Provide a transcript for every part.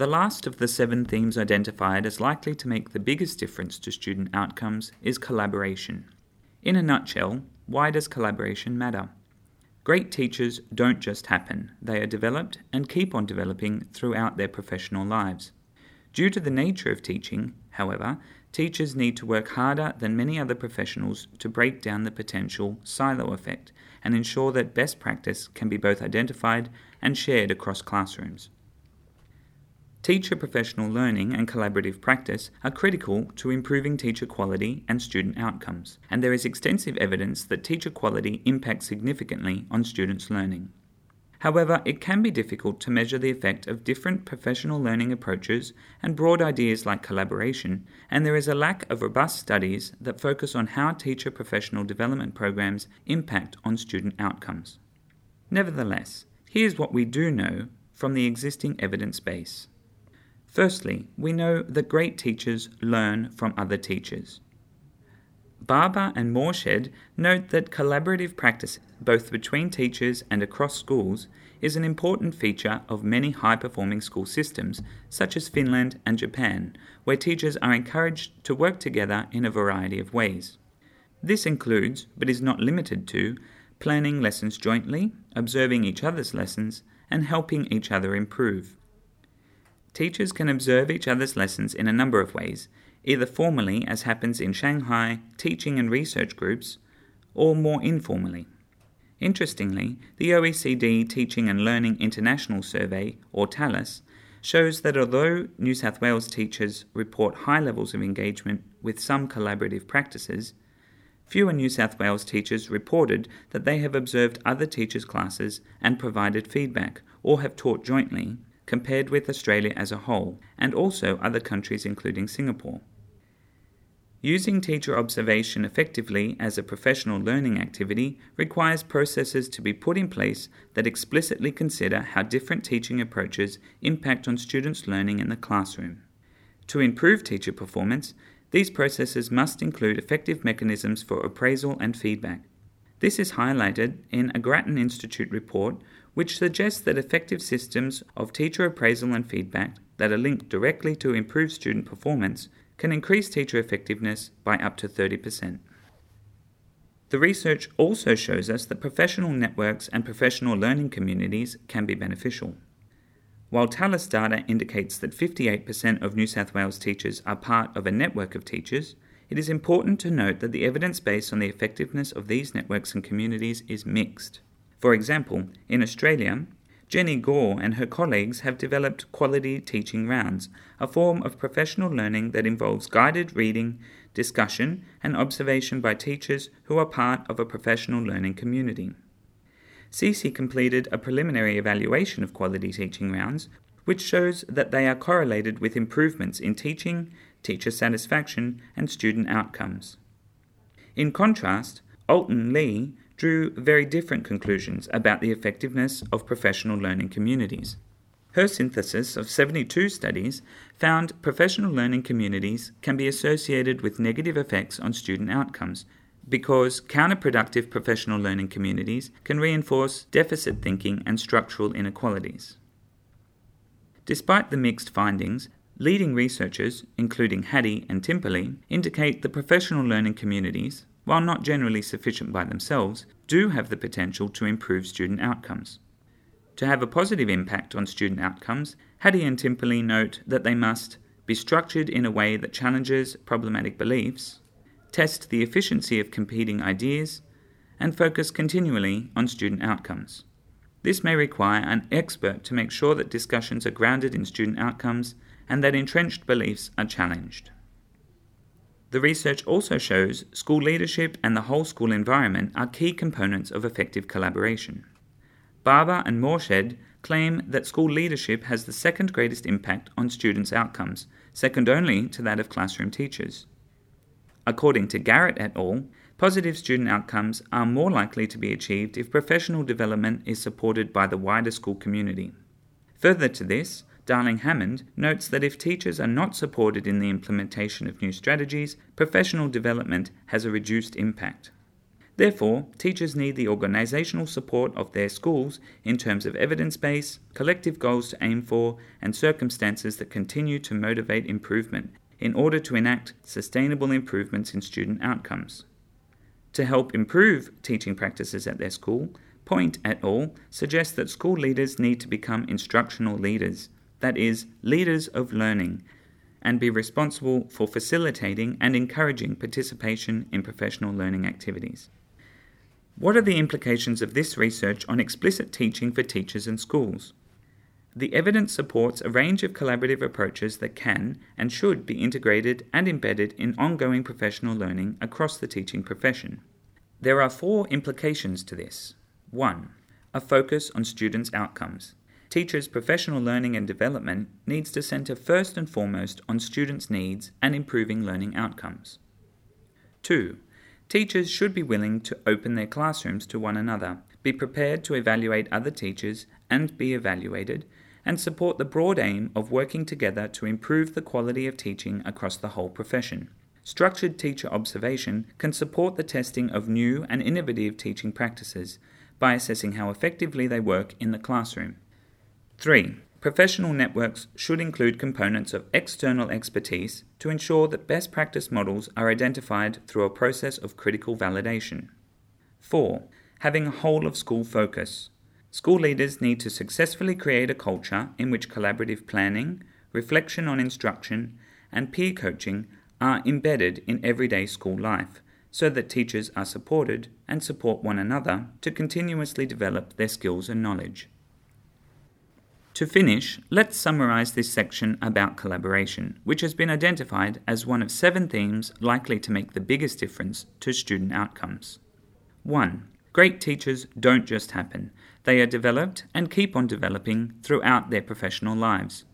The last of the seven themes identified as likely to make the biggest difference to student outcomes is collaboration. In a nutshell, why does collaboration matter? Great teachers don't just happen, they are developed and keep on developing throughout their professional lives. Due to the nature of teaching, however, teachers need to work harder than many other professionals to break down the potential silo effect and ensure that best practice can be both identified and shared across classrooms. Teacher professional learning and collaborative practice are critical to improving teacher quality and student outcomes, and there is extensive evidence that teacher quality impacts significantly on students' learning. However, it can be difficult to measure the effect of different professional learning approaches and broad ideas like collaboration, and there is a lack of robust studies that focus on how teacher professional development programs impact on student outcomes. Nevertheless, here's what we do know from the existing evidence base. Firstly, we know that great teachers learn from other teachers. Barber and Mourshed note that collaborative practice, both between teachers and across schools, is an important feature of many high performing school systems, such as Finland and Japan, where teachers are encouraged to work together in a variety of ways. This includes, but is not limited to, planning lessons jointly, observing each other's lessons, and helping each other improve. Teachers can observe each other's lessons in a number of ways, either formally, as happens in Shanghai teaching and research groups, or more informally. Interestingly, the OECD Teaching and Learning International Survey, or TALIS, shows that although New South Wales teachers report high levels of engagement with some collaborative practices, fewer New South Wales teachers reported that they have observed other teachers' classes and provided feedback or have taught jointly compared with Australia as a whole, and also other countries including Singapore. Using teacher observation effectively as a professional learning activity requires processes to be put in place that explicitly consider how different teaching approaches impact on students' learning in the classroom. To improve teacher performance, these processes must include effective mechanisms for appraisal and feedback. This is highlighted in a Grattan Institute report which suggests that effective systems of teacher appraisal and feedback that are linked directly to improved student performance can increase teacher effectiveness by up to 30%. The research also shows us that professional networks and professional learning communities can be beneficial. While TALIS data indicates that 58% of New South Wales teachers are part of a network of teachers, it is important to note that the evidence base on the effectiveness of these networks and communities is mixed. For example, in Australia, Jenny Gore and her colleagues have developed quality teaching rounds, a form of professional learning that involves guided reading, discussion, and observation by teachers who are part of a professional learning community. CESE completed a preliminary evaluation of quality teaching rounds, which shows that they are correlated with improvements in teaching, teacher satisfaction, and student outcomes. In contrast, Alton Lee drew very different conclusions about the effectiveness of professional learning communities. Her synthesis of 72 studies found professional learning communities can be associated with negative effects on student outcomes because counterproductive professional learning communities can reinforce deficit thinking and structural inequalities. Despite the mixed findings, leading researchers, including Hattie and Timperley, indicate that professional learning communities, while not generally sufficient by themselves, do have the potential to improve student outcomes. To have a positive impact on student outcomes, Hattie and Timperley note that they must be structured in a way that challenges problematic beliefs, test the efficiency of competing ideas, and focus continually on student outcomes. This may require an expert to make sure that discussions are grounded in student outcomes and that entrenched beliefs are challenged. The research also shows school leadership and the whole school environment are key components of effective collaboration. Barber and Mourshed claim that school leadership has the second greatest impact on students' outcomes, second only to that of classroom teachers. According to Garet et al., positive student outcomes are more likely to be achieved if professional development is supported by the wider school community. Further to this, Darling Hammond notes that if teachers are not supported in the implementation of new strategies, professional development has a reduced impact. Therefore, teachers need the organisational support of their schools in terms of evidence base, collective goals to aim for, and circumstances that continue to motivate improvement in order to enact sustainable improvements in student outcomes. To help improve teaching practices at their school, Pont et al. suggests that school leaders need to become instructional leaders, that is, leaders of learning, and be responsible for facilitating and encouraging participation in professional learning activities. What are the implications of this research on explicit teaching for teachers and schools? The evidence supports a range of collaborative approaches that can and should be integrated and embedded in ongoing professional learning across the teaching profession. There are four implications to this. 1. A focus on students' outcomes. Teachers' professional learning and development needs to centre first and foremost on students' needs and improving learning outcomes. 2. Teachers should be willing to open their classrooms to one another, be prepared to evaluate other teachers and be evaluated, and support the broad aim of working together to improve the quality of teaching across the whole profession. Structured teacher observation can support the testing of new and innovative teaching practices by assessing how effectively they work in the classroom. 3. Professional networks should include components of external expertise to ensure that best practice models are identified through a process of critical validation. 4. Having a whole of school focus. School leaders need to successfully create a culture in which collaborative planning, reflection on instruction, and peer coaching are embedded in everyday school life so that teachers are supported and support one another to continuously develop their skills and knowledge. To finish, let's summarize this section about collaboration, which has been identified as one of seven themes likely to make the biggest difference to student outcomes. 1. Great teachers don't just happen, they are developed and keep on developing throughout their professional lives.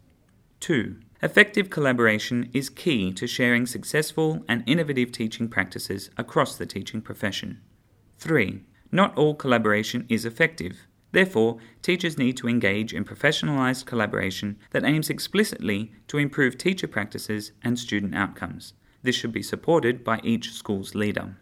2. Effective collaboration is key to sharing successful and innovative teaching practices across the teaching profession. 3. Not all collaboration is effective. Therefore, teachers need to engage in professionalized collaboration that aims explicitly to improve teacher practices and student outcomes. This should be supported by each school's leader.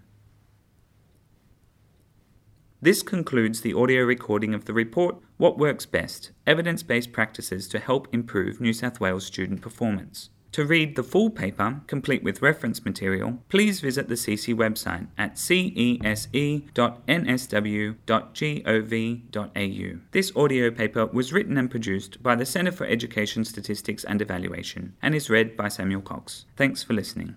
This concludes the audio recording of the report What Works Best Evidence Based Practices to Help Improve New South Wales Student Performance. To read the full paper, complete with reference material, please visit the CESE website at cese.nsw.gov.au. This audio paper was written and produced by the Centre for Education Statistics and Evaluation and is read by Samuel Cox. Thanks for listening.